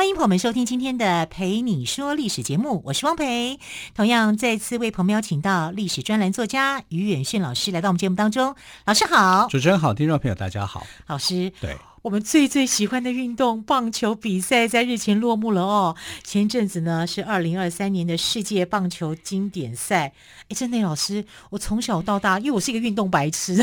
欢迎朋友们收听今天的《陪你说历史》节目，我是汪培。同样再次为朋友们邀请到历史专栏作家于远炫老师来到我们节目当中。老师好，主持人好，听众朋友大家好。老师，对，我们最最喜欢的运动棒球比赛在日前落幕了哦。前阵子呢是二零二三年的世界棒球经典赛。哎，真的，老师，我从小到大，因为我是一个运动白痴，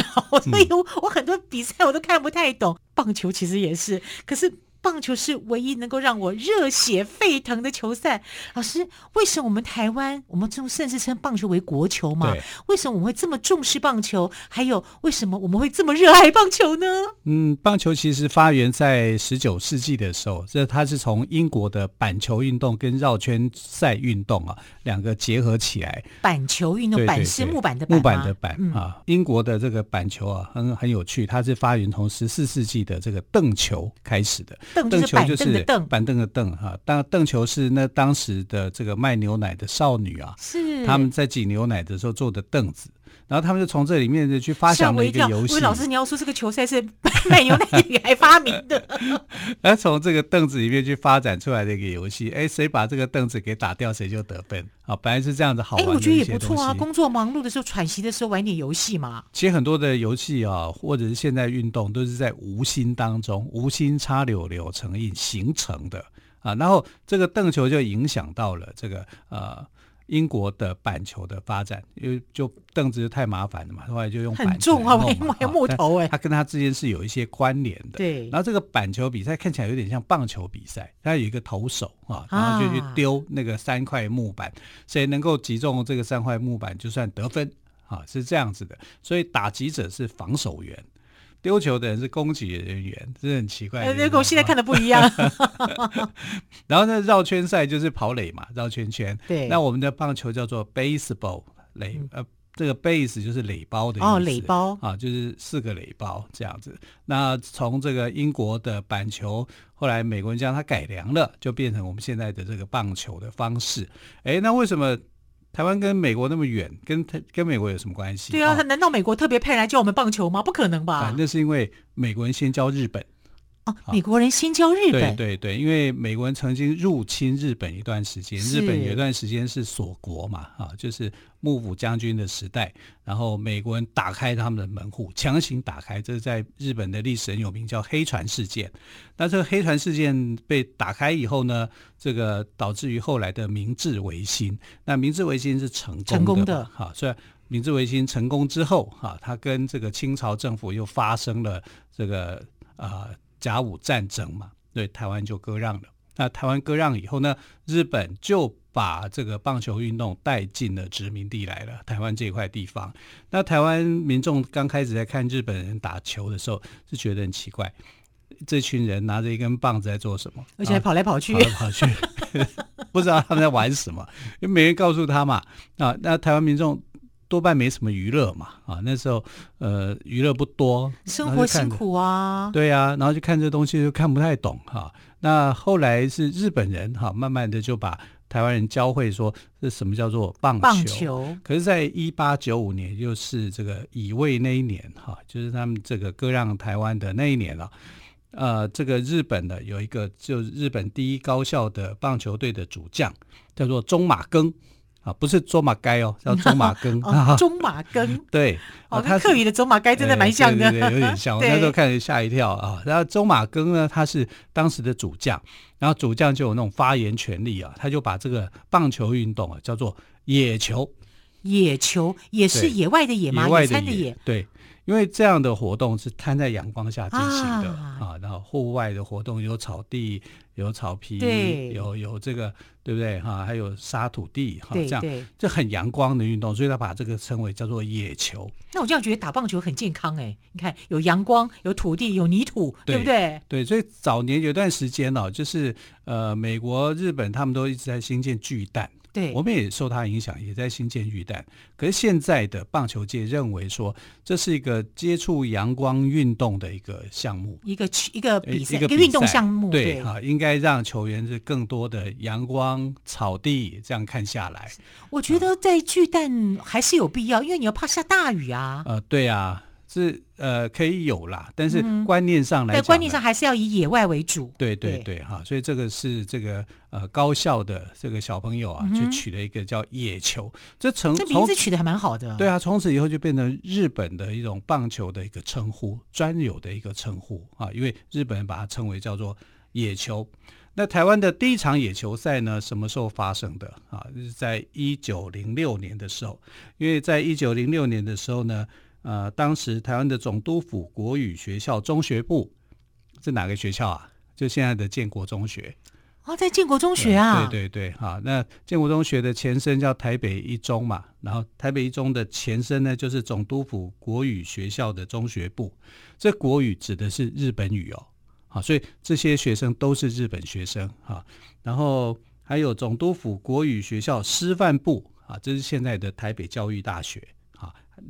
所以我我很多比赛我都看不太懂。棒球其实也是，可是。棒球是唯一能够让我热血沸腾的球赛。老师，为什么我们台湾，我们就甚至称棒球为国球嘛？为什么我们会这么重视棒球？还有，为什么我们会这么热爱棒球呢？嗯，棒球其实发源在十九世纪的时候，这它是从英国的板球运动跟绕圈赛运动啊两个结合起来。板球运动，板是木板的板，木板的板、嗯、啊。英国的这个板球啊，很很有趣，它是发源从十四世纪的这个凳球开始的。凳球就是板凳的凳哈，当凳球是那当时的这个卖牛奶的少女啊，是。他们在挤牛奶的时候坐的凳子，然后他们就从这里面就去发想了一个游戏。老师，你要说这个球赛是卖牛奶女孩发明的？而 从这个凳子里面去发展出来的一个游戏，哎，谁把这个凳子给打掉，谁就得分啊！本来是这样子好玩的，哎，我觉得也不错啊。工作忙碌的时候，喘息的时候玩点游戏嘛。其实很多的游戏啊，或者是现在运动，都是在无心当中，无心插柳柳成荫形成的啊。然后这个凳球就影响到了这个呃。英国的板球的发展，因为就凳子就太麻烦了嘛，后来就用板球很重啊，因为 木头哎，它跟它之间是有一些关联的。对，然后这个板球比赛看起来有点像棒球比赛，它有一个投手啊，然后就去丢那个三块木板，谁能够击中这个三块木板就算得分啊，是这样子的。所以打击者是防守员。丢球的人是攻击人员，这是很奇怪的。那跟我现在看的不一样。然后呢，绕圈赛就是跑垒嘛，绕圈圈。对。那我们的棒球叫做 baseball 垒，呃，这个 base 就是垒包的意思。哦，垒包啊，就是四个垒包这样子。那从这个英国的板球，后来美国人将它改良了，就变成我们现在的这个棒球的方式。哎，那为什么？台湾跟美国那么远，跟跟美国有什么关系？对啊，他难道美国特别派来教我们棒球吗？不可能吧？反正是因为美国人先教日本。哦，美国人先教日本。对对对，因为美国人曾经入侵日本一段时间，日本有一段时间是锁国嘛，啊，就是幕府将军的时代，然后美国人打开他们的门户，强行打开，这是在日本的历史很有名，叫黑船事件。那这个黑船事件被打开以后呢，这个导致于后来的明治维新。那明治维新是成功的，成功的，哈，所以明治维新成功之后，哈，他跟这个清朝政府又发生了这个啊。呃甲午战争嘛，对，台湾就割让了。那台湾割让以后呢，日本就把这个棒球运动带进了殖民地来了，台湾这块地方。那台湾民众刚开始在看日本人打球的时候，是觉得很奇怪，这群人拿着一根棒子在做什么？而且还跑来跑去，跑来跑去，不知道他们在玩什么，因为没人告诉他嘛。啊，那台湾民众。多半没什么娱乐嘛，啊，那时候呃娱乐不多，生活辛苦啊，对啊，然后就看这东西就看不太懂哈、啊。那后来是日本人哈、啊，慢慢的就把台湾人教会说这什么叫做棒球。棒球。可是，在一八九五年，就是这个乙未那一年哈、啊，就是他们这个割让台湾的那一年了、啊。呃，这个日本的有一个就是日本第一高校的棒球队的主将，叫做中马庚。啊，不是走马该哦，叫走马羹。走马羹，对，哦，跟客语的走马该真的蛮像的，欸、对，对，对，有点像。我那时候看了吓一跳啊。然后走马羹呢，他是当时的主将，然后主将就有那种发言权利啊，他就把这个棒球运动啊叫做野球。野球也是野外的野吗？野餐的野，对。因为这样的活动是摊在阳光下进行的啊，啊，然后户外的活动有草地、有草皮，对，有有这个，对不对哈、啊？还有沙土地哈，这样这很阳光的运动，所以他把这个称为叫做野球。那我这样觉得打棒球很健康哎，你看有阳光、有土地、有泥土，对，对不对？对，所以早年有段时间哦，就是呃，美国、日本他们都一直在兴建巨蛋对，我们也受它影响，也在新建巨蛋。可是现在的棒球界认为说，这是一个接触阳光运动的一个项目，一个一个比赛，一个运动项目，对哈，应该让球员是更多的阳光、草地这样看下来。我觉得在巨蛋还是有必要，因为你要怕下大雨啊。呃，对啊。是呃，可以有啦，但是观念上来讲，在观念上还是要以野外为主。对对对，哈，所以这个是这个呃高校的这个小朋友啊，就取了一个叫野球，这成这名字取的还蛮好的。对啊，从此以后就变成日本的一种棒球的一个称呼，专有的一个称呼啊，因为日本人把它称为叫做野球。那台湾的第一场野球赛呢，什么时候发生的啊？就是在一九零六年的时候，因为在一九零六年的时候呢。呃，当时台湾的总督府国语学校中学部是哪个学校啊？就现在的建国中学。哦，在建国中学啊？对对对，好，那建国中学的前身叫台北一中嘛，然后台北一中的前身呢，就是总督府国语学校的中学部。这国语指的是日本语哦，好，所以这些学生都是日本学生哈。然后还有总督府国语学校师范部啊，这是现在的台北教育大学。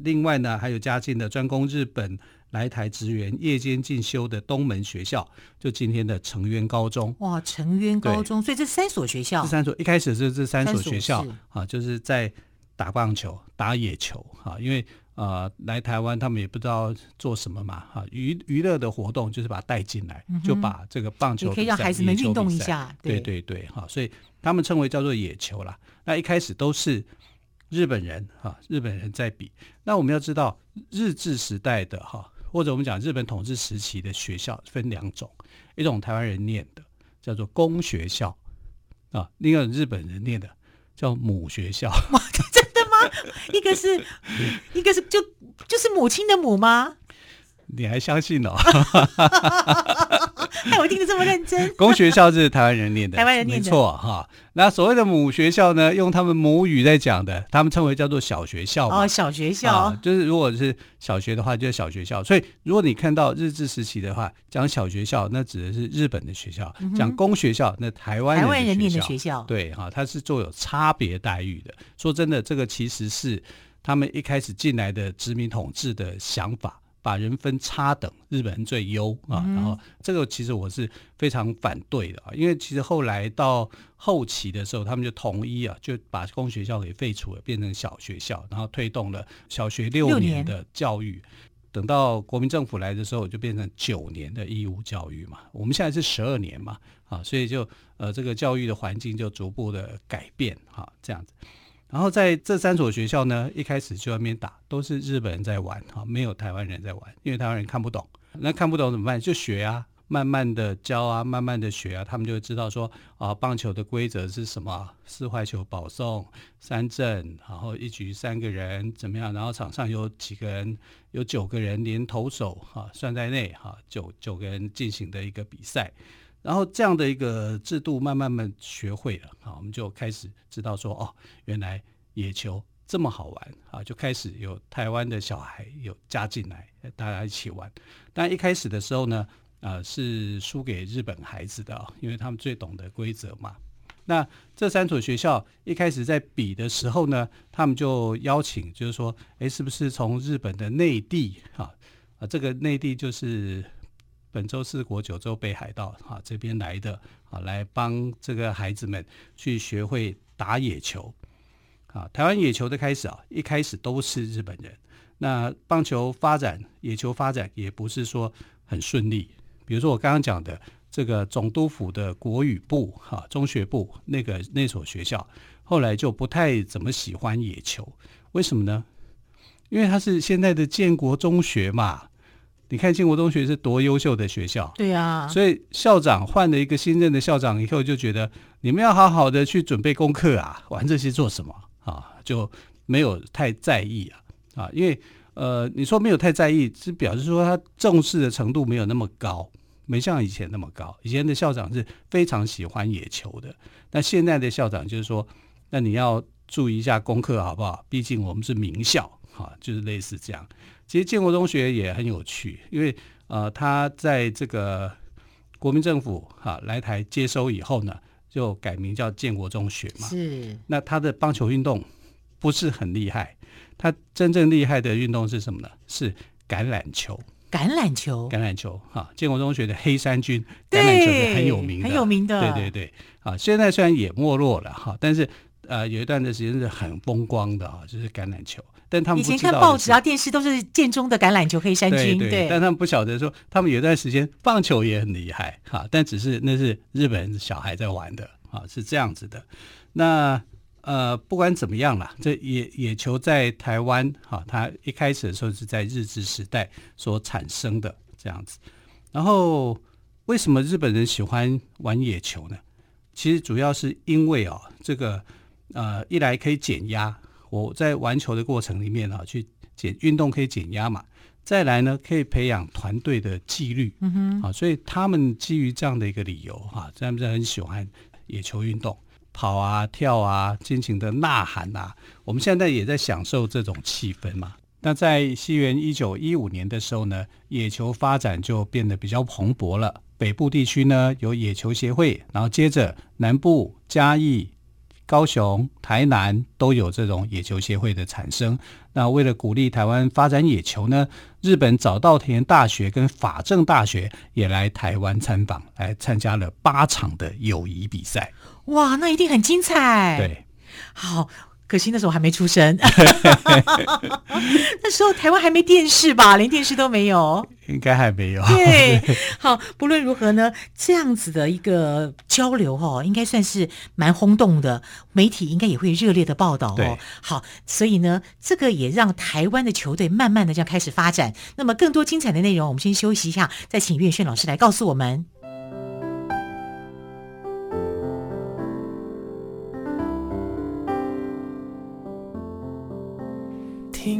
另外呢，还有嘉靖的专攻日本来台职员夜间进修的东门学校，就今天的成渊高中。哇，成渊高中，所以这三所学校，这三所一开始是这三所学校啊，就是在打棒球、打野球啊，因为呃来台湾他们也不知道做什么嘛，哈、啊，娱娱乐的活动就是把它带进来、嗯，就把这个棒球可以让孩子们运动一下，对对对，哈、啊，所以他们称为叫做野球啦。那一开始都是。日本人哈，日本人在比。那我们要知道，日治时代的哈，或者我们讲日本统治时期的学校分两种，一种台湾人念的叫做公学校啊，另一种日本人念的叫母学校。真的吗？一个是，一个是就就是母亲的母吗？你还相信哦？哎，我听得这么认真。公学校是台湾人念的，台湾人念的，没错哈。那所谓的母学校呢，用他们母语在讲的，他们称为叫做小学校。哦，小学校，啊、就是如果是小学的话，就是小学校。所以如果你看到日治时期的话，讲小学校，那指的是日本的学校；讲、嗯、公学校，那台湾台湾人念的学校。对哈，它是做有差别待遇的。说真的，这个其实是他们一开始进来的殖民统治的想法。把人分差等，日本人最优啊、嗯！然后这个其实我是非常反对的啊，因为其实后来到后期的时候，他们就统一啊，就把公学校给废除了，变成小学校，然后推动了小学六年的教育。等到国民政府来的时候，就变成九年的义务教育嘛。我们现在是十二年嘛，啊，所以就呃这个教育的环境就逐步的改变哈，这样子。然后在这三所学校呢，一开始就在那边打，都是日本人在玩哈，没有台湾人在玩，因为台湾人看不懂。那看不懂怎么办？就学啊，慢慢的教啊，慢慢的学啊，他们就会知道说啊，棒球的规则是什么？四坏球保送、三振，然后一局三个人怎么样？然后场上有几个人？有九个人连投手哈算在内哈，九九个人进行的一个比赛。然后这样的一个制度慢慢慢学会了啊，我们就开始知道说哦，原来野球这么好玩啊，就开始有台湾的小孩有加进来，大家一起玩。但一开始的时候呢，啊是输给日本孩子的，因为他们最懂得规则嘛。那这三所学校一开始在比的时候呢，他们就邀请，就是说，哎，是不是从日本的内地啊啊，这个内地就是。本州四国、九州、北海道啊，这边来的啊，来帮这个孩子们去学会打野球啊。台湾野球的开始啊，一开始都是日本人。那棒球发展、野球发展也不是说很顺利。比如说我刚刚讲的这个总督府的国语部哈、中学部那个那所学校，后来就不太怎么喜欢野球。为什么呢？因为它是现在的建国中学嘛。你看建国中学是多优秀的学校，对呀，所以校长换了一个新任的校长以后，就觉得你们要好好的去准备功课啊，玩这些做什么啊？就没有太在意啊啊，因为呃，你说没有太在意，是表示说他重视的程度没有那么高，没像以前那么高。以前的校长是非常喜欢野球的，那现在的校长就是说，那你要注意一下功课好不好？毕竟我们是名校。啊，就是类似这样。其实建国中学也很有趣，因为呃，他在这个国民政府哈、啊、来台接收以后呢，就改名叫建国中学嘛。是。那他的棒球运动不是很厉害，他真正厉害的运动是什么呢？是橄榄球。橄榄球，橄榄球，哈，建国中学的黑山军，橄榄球是很有名的，很有名的，对对对，啊，现在虽然也没落了哈，但是呃，有一段的时间是很风光的啊，就是橄榄球。但他们以前看报纸啊、电视都是建中的橄榄球黑山军，对，但他们不晓得说，他们有一段时间棒球也很厉害哈，但只是那是日本人小孩在玩的啊，是这样子的。那呃，不管怎么样啦，这野野球在台湾哈，它一开始的时候是在日治时代所产生的这样子。然后为什么日本人喜欢玩野球呢？其实主要是因为哦，这个呃，一来可以减压，我在玩球的过程里面啊，去减运动可以减压嘛。再来呢，可以培养团队的纪律，嗯哼，啊，所以他们基于这样的一个理由哈，他们很喜欢野球运动。跑啊跳啊，尽情的呐喊呐、啊！我们现在也在享受这种气氛嘛。那在西元一九一五年的时候呢，野球发展就变得比较蓬勃了。北部地区呢有野球协会，然后接着南部嘉义、高雄、台南都有这种野球协会的产生。那为了鼓励台湾发展野球呢，日本早稻田大学跟法政大学也来台湾参访，来参加了八场的友谊比赛。哇，那一定很精彩。对，好，可惜那时候还没出生。那时候台湾还没电视吧？连电视都没有，应该还没有。对，好，不论如何呢，这样子的一个交流哦，应该算是蛮轰动的，媒体应该也会热烈的报道哦。好，所以呢，这个也让台湾的球队慢慢的这样开始发展。那么更多精彩的内容，我们先休息一下，再请岳轩老师来告诉我们。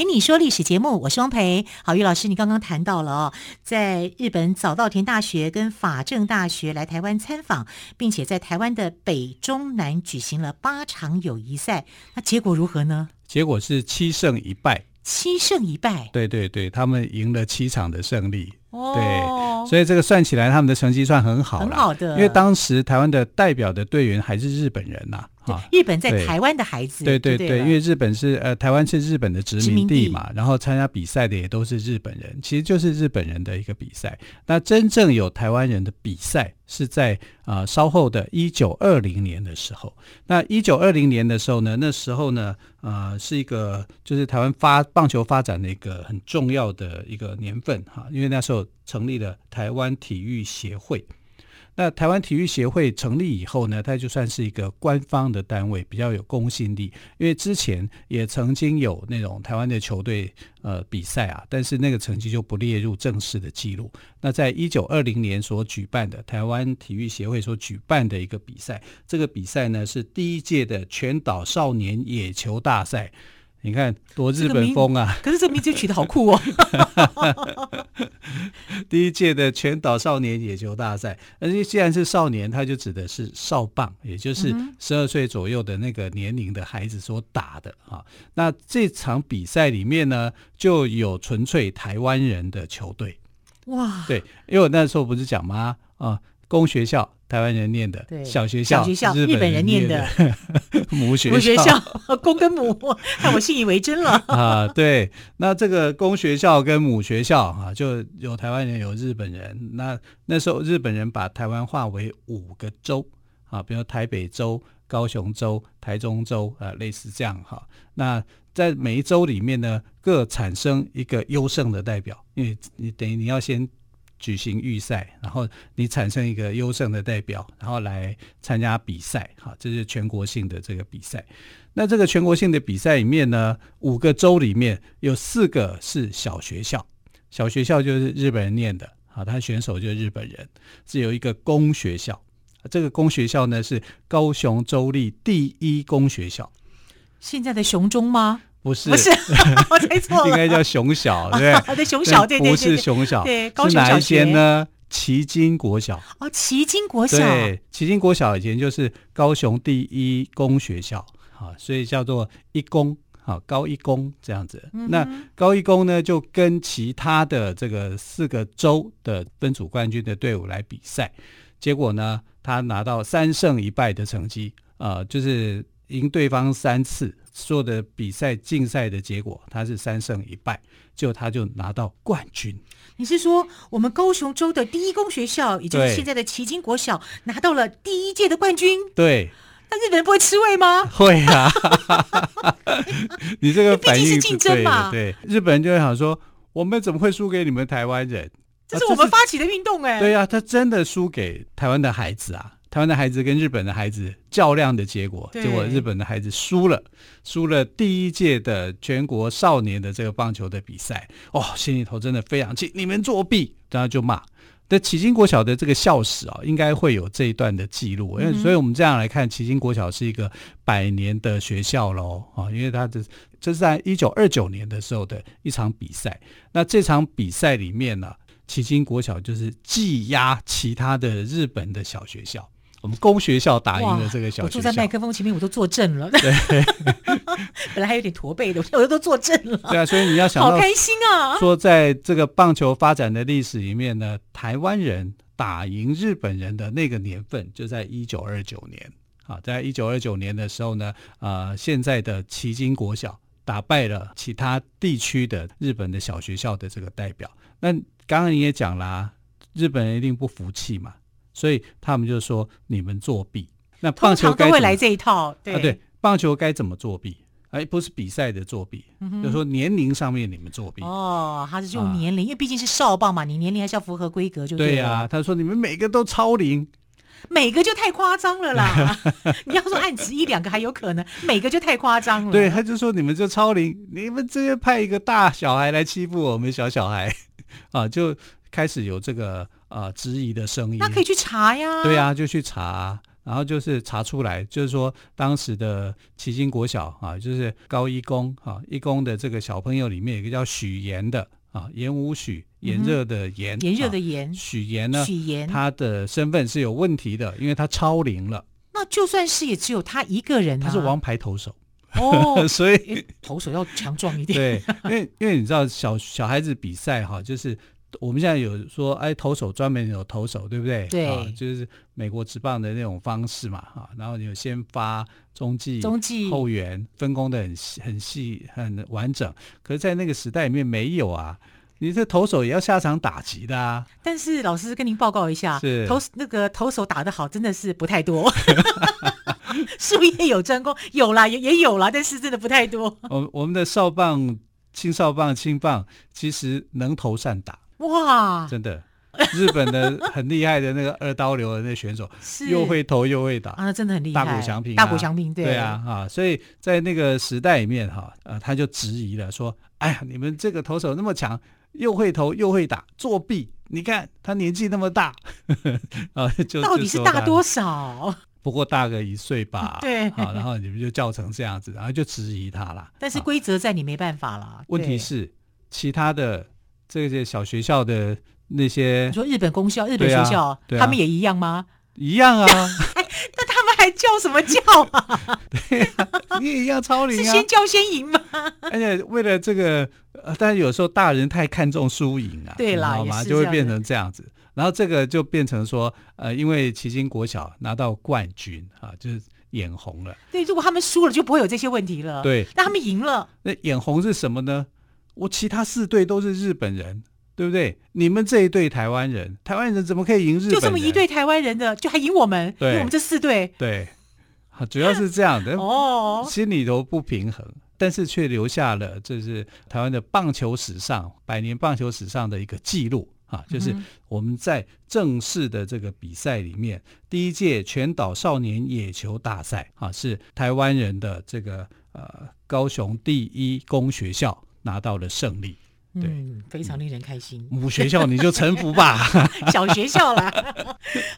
一。蓓你说历史节目，我是汪培。好，于老师，你刚刚谈到了哦，在日本早稻田大学跟法政大学来台湾参访，并且在台湾的北中南举行了八场友谊赛，那结果如何呢？结果是七胜一败。七胜一败。对对对，他们赢了七场的胜利。哦。对，所以这个算起来，他们的成绩算很好了。很好的。因为当时台湾的代表的队员还是日本人呐、啊。日本在台湾的孩子，对对对，对，因为日本是呃台湾是日本的殖民地嘛，地然后参加比赛的也都是日本人，其实就是日本人的一个比赛。那真正有台湾人的比赛是在啊、呃、稍后的一九二零年的时候。那一九二零年的时候呢，那时候呢，呃是一个就是台湾发棒球发展的一个很重要的一个年份哈，因为那时候成立了台湾体育协会。那台湾体育协会成立以后呢，它就算是一个官方的单位，比较有公信力。因为之前也曾经有那种台湾的球队呃比赛啊，但是那个成绩就不列入正式的记录。那在一九二零年所举办的台湾体育协会所举办的一个比赛，这个比赛呢是第一届的全岛少年野球大赛。你看多日本风啊！可是这名字取得好酷哦。第一届的全岛少年野球大赛，而且既然是少年，他就指的是少棒，也就是十二岁左右的那个年龄的孩子所打的啊。那这场比赛里面呢，就有纯粹台湾人的球队。哇！对，因为我那时候不是讲吗？啊，公学校。台湾人念的，对小学校，小学校日本人念的 母学校，母学校，公跟母，害我信以为真了 啊！对，那这个公学校跟母学校啊，就有台湾人，有日本人。那那时候日本人把台湾划为五个州啊，比如台北州、高雄州、台中州啊，类似这样哈。那在每一州里面呢，各产生一个优胜的代表，因为你等于你要先。举行预赛，然后你产生一个优胜的代表，然后来参加比赛，好，这是全国性的这个比赛。那这个全国性的比赛里面呢，五个州里面有四个是小学校，小学校就是日本人念的，好，他选手就是日本人，是有一个公学校，这个公学校呢是高雄州立第一公学校。现在的雄中吗？不是，不是，我猜错了，应该叫熊小，对不对？对，雄小，对对对，不是熊小，对，是哪一间呢？旗津国小。哦，旗津国小，对，旗津国小以前就是高雄第一公学校，啊，所以叫做一公，啊，高一公这样子。嗯、那高一公呢，就跟其他的这个四个州的分组冠军的队伍来比赛，结果呢，他拿到三胜一败的成绩，啊，就是。赢对方三次，所有的比赛竞赛的结果，他是三胜一败，就他就拿到冠军。你是说我们高雄州的第一公学校，也就是现在的旗津国小，拿到了第一届的冠军？对。那日本人不会吃味吗？会啊。你这个反应是竞争嘛？对，日本人就会想说，我们怎么会输给你们台湾人？这是我们发起的运动哎、欸。对呀、啊，他真的输给台湾的孩子啊。台湾的孩子跟日本的孩子较量的结果，结果日本的孩子输了，输了第一届的全国少年的这个棒球的比赛，哦，心里头真的非常气，你们作弊，然后就骂。但旗津国小的这个校史啊，应该会有这一段的记录，因为所以我们这样来看，旗津国小是一个百年的学校喽啊，因为它的这是在一九二九年的时候的一场比赛，那这场比赛里面呢，旗津国小就是技压其他的日本的小学校。我们公学校打赢了这个小学校，我坐在麦克风前面，我都坐正了。对，本来还有点驼背的，我都坐正了。对啊，所以你要想到，好开心啊！说在这个棒球发展的历史里面呢，台湾人打赢日本人的那个年份就在一九二九年。啊，在一九二九年的时候呢，呃，现在的旗津国小打败了其他地区的日本的小学校的这个代表。那刚刚你也讲啦，日本人一定不服气嘛。所以他们就说你们作弊。那棒球该会来这一套，对、啊、对，棒球该怎么作弊？哎，不是比赛的作弊，嗯、就是说年龄上面你们作弊。哦，他是用年龄，啊、因为毕竟是少棒嘛，你年龄还是要符合规格就对，呀、啊。他说你们每个都超龄，每个就太夸张了啦。你要说按值一两个还有可能，每个就太夸张了。对，他就说你们就超龄，你们直接派一个大小孩来欺负我们小小孩 啊，就开始有这个。啊、呃，质疑的声音，那可以去查呀。对呀、啊，就去查，然后就是查出来，就是说当时的旗津国小啊，就是高一公啊，一公的这个小朋友里面有一个叫许炎的啊，炎武许，炎热的炎，炎热的炎，许炎呢，许炎，他的身份是有问题的，因为他超龄了。那就算是也只有他一个人、啊，他是王牌投手哦，所以投手要强壮一点。对，因为因为你知道小小孩子比赛哈，就是。我们现在有说，哎，投手专门有投手，对不对？对、啊，就是美国职棒的那种方式嘛，哈、啊。然后你有先发、中继、中继、后援，分工的很很细、很完整。可是，在那个时代里面没有啊，你这投手也要下场打击的啊。但是，老师跟您报告一下，是投那个投手打得好，真的是不太多。术业有专攻，有啦，也也有啦，但是真的不太多。我我们的少棒、青少棒、青棒，其实能投善打。哇，真的，日本的很厉害的那个二刀流的那选手，是又会投又会打啊，真的很厉害。大谷翔平、啊，大谷翔平，对对啊，啊，所以在那个时代里面哈，呃，他就质疑了，说，哎呀，你们这个投手那么强，又会投又会打，作弊！你看他年纪那么大，啊，就到底是大多少？不过大个一岁吧，对，啊，然后你们就叫成这样子，然后就质疑他了。但是规则在，你没办法了。问题是其他的。这些小学校的那些，你说日本公校、日本学校，啊啊、他们也一样吗？一样啊。那他们还叫什么叫啊？对啊，你也一样超龄啊。是先叫先赢吗？而且为了这个，呃，但是有时候大人太看重输赢啊，对啦，好吗？就会变成这样子。然后这个就变成说，呃，因为旗津国小拿到冠军啊，就是眼红了。对，如果他们输了，就不会有这些问题了。对，那他们赢了，那眼红是什么呢？我其他四队都是日本人，对不对？你们这一队台湾人，台湾人怎么可以赢日本人？就这么一队台湾人的，就还赢我们？对，我们这四队。对，主要是这样的 哦，心里头不平衡，但是却留下了这是台湾的棒球史上百年棒球史上的一个记录啊，就是我们在正式的这个比赛里面，第一届全岛少年野球大赛啊，是台湾人的这个呃高雄第一公学校拿到了胜利。对，嗯，非常令人开心。母学校你就臣服吧，小学校啦。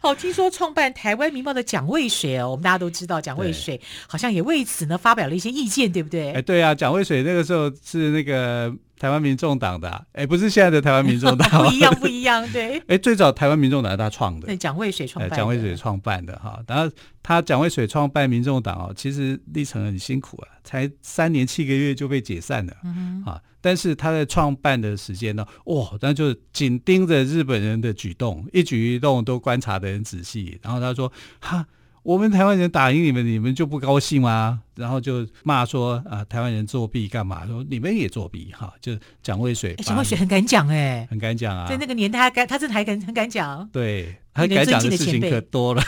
好，听说创办《台湾民报》的蒋渭水哦，我们大家都知道，蒋渭水好像也为此呢发表了一些意见，对不对？哎，对啊，蒋渭水那个时候是那个。台湾民众党的、啊，哎，不是现在的台湾民众党，不一样，不一样，对。哎，最早台湾民众党是他创的，对，蒋渭水创蒋渭水创办的哈。然后他蒋渭水创办民众党哦，其实历程很辛苦啊，才三年七个月就被解散了，嗯啊。但是他在创办的时间呢，哇，那就紧盯着日本人的举动，一举一动都观察的很仔细。然后他说，哈。我们台湾人打赢你们，你们就不高兴吗？然后就骂说啊、呃，台湾人作弊干嘛？说你们也作弊哈，就蒋渭水。蒋渭水很敢讲哎，很敢讲啊，在那个年代他敢，他真的还敢很敢讲。对，他敢讲的事情可多了。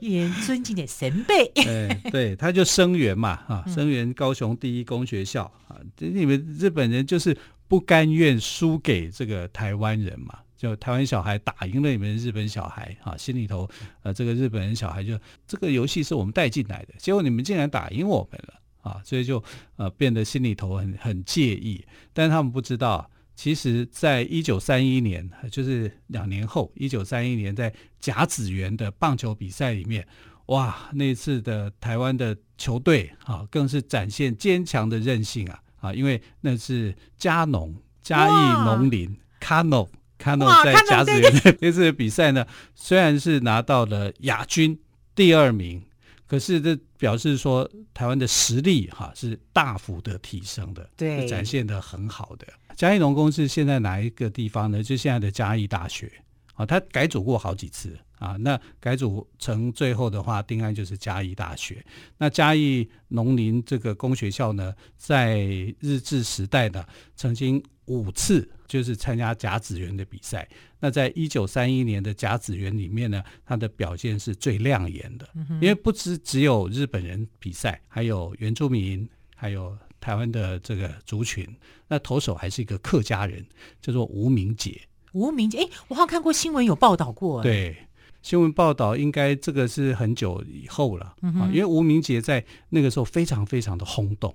也尊敬的前辈。对 对，他就声援嘛啊，声援高雄第一公学校啊，你们日本人就是不甘愿输给这个台湾人嘛。就台湾小孩打赢了你们日本小孩啊，心里头呃，这个日本人小孩就这个游戏是我们带进来的，结果你们竟然打赢我们了啊，所以就呃变得心里头很很介意。但是他们不知道，其实在一九三一年，就是两年后，一九三一年在甲子园的棒球比赛里面，哇，那次的台湾的球队啊，更是展现坚强的韧性啊啊，因为那是嘉农嘉义农林卡诺。看到在甲子园这次的比赛呢，虽然是拿到了亚军第二名，可是这表示说台湾的实力哈是大幅的提升的，对，展现的很好的。嘉义农工是现在哪一个地方呢？就现在的嘉义大学啊，它改组过好几次啊。那改组成最后的话，定案就是嘉义大学。那嘉义农林这个工学校呢，在日治时代呢，曾经五次。就是参加甲子园的比赛，那在一九三一年的甲子园里面呢，他的表现是最亮眼的，因为不只只有日本人比赛，还有原住民，还有台湾的这个族群。那投手还是一个客家人，叫做吴明杰。吴明杰，哎，我好像看过新闻有报道过。对，新闻报道应该这个是很久以后了啊，因为吴明杰在那个时候非常非常的轰动，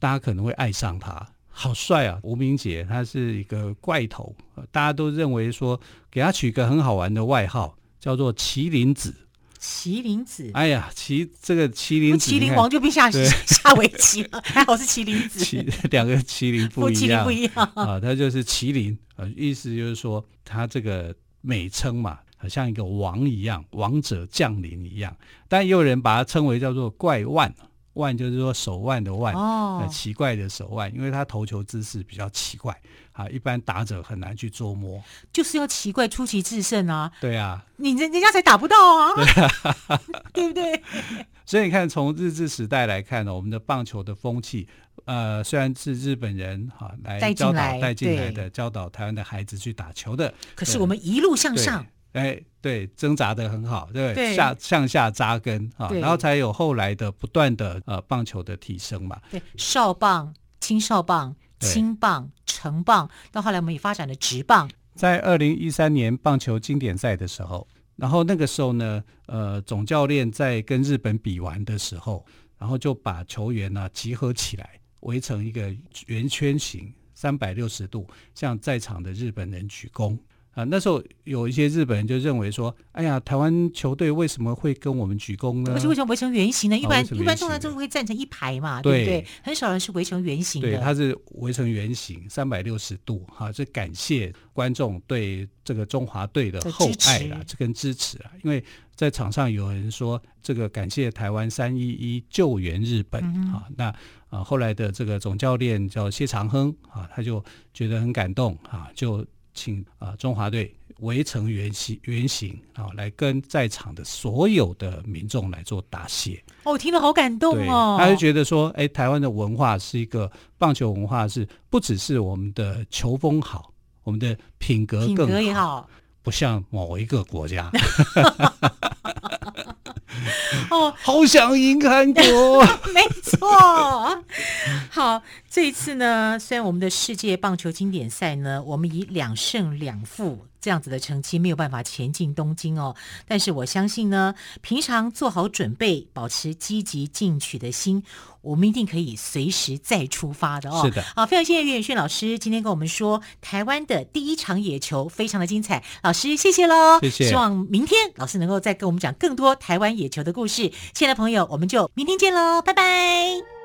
大家可能会爱上他。好帅啊，吴明杰，他是一个怪头，大家都认为说给他取一个很好玩的外号，叫做麒麟子。麒麟子，哎呀，麒这个麒麟子，麒麟王就变下下围棋了，还好是麒麟子。两个麒麟不一样，不一样啊，他就是麒麟，啊，意思就是说他这个美称嘛，好像一个王一样，王者降临一样，但也有人把它称为叫做怪腕。腕就是说手腕的腕，哦，奇怪的手腕，因为他投球姿势比较奇怪啊，一般打者很难去捉摸，就是要奇怪出奇制胜啊。对啊，你人人家才打不到啊，对，啊 对不对？所以你看，从日治时代来看呢，我们的棒球的风气，呃，虽然是日本人哈来教导带进来的，教导台湾的孩子去打球的，可是我们一路向上。哎，对，挣扎的很好，对，对下向下扎根啊，然后才有后来的不断的呃棒球的提升嘛。对，少棒、青少棒、青棒、成棒，到后来我们也发展了直棒。在二零一三年棒球经典赛的时候，然后那个时候呢，呃，总教练在跟日本比完的时候，然后就把球员呢集合起来，围成一个圆圈形，三百六十度，向在场的日本人鞠躬。啊，那时候有一些日本人就认为说，哎呀，台湾球队为什么会跟我们鞠躬呢？而且为什么围成圆形呢？一般、哦、一般通常都会站成一排嘛，对，对不对？很少人是围成圆形的。对，他是围成圆形，三百六十度，哈，这感谢观众对这个中华队的厚爱啦，这跟支持啊。因为在场上有人说，这个感谢台湾三一一救援日本，啊、嗯，那啊后来的这个总教练叫谢长亨啊，他就觉得很感动啊，就。请啊，中华队围成圆形，圆形啊，来跟在场的所有的民众来做答谢。哦，我听了好感动哦。他就觉得说，哎，台湾的文化是一个棒球文化，是不只是我们的球风好，我们的品格更好，品格也好，不像某一个国家。哦，好想赢韩国。没错。好，这一次呢，虽然我们的世界棒球经典赛呢，我们以两胜两负这样子的成绩没有办法前进东京哦，但是我相信呢，平常做好准备，保持积极进取的心，我们一定可以随时再出发的哦。是的，好，非常谢谢袁允煊老师今天跟我们说台湾的第一场野球非常的精彩，老师谢谢喽，谢谢。希望明天老师能够再跟我们讲更多台湾野球的故事。亲爱的朋友，我们就明天见喽，拜拜。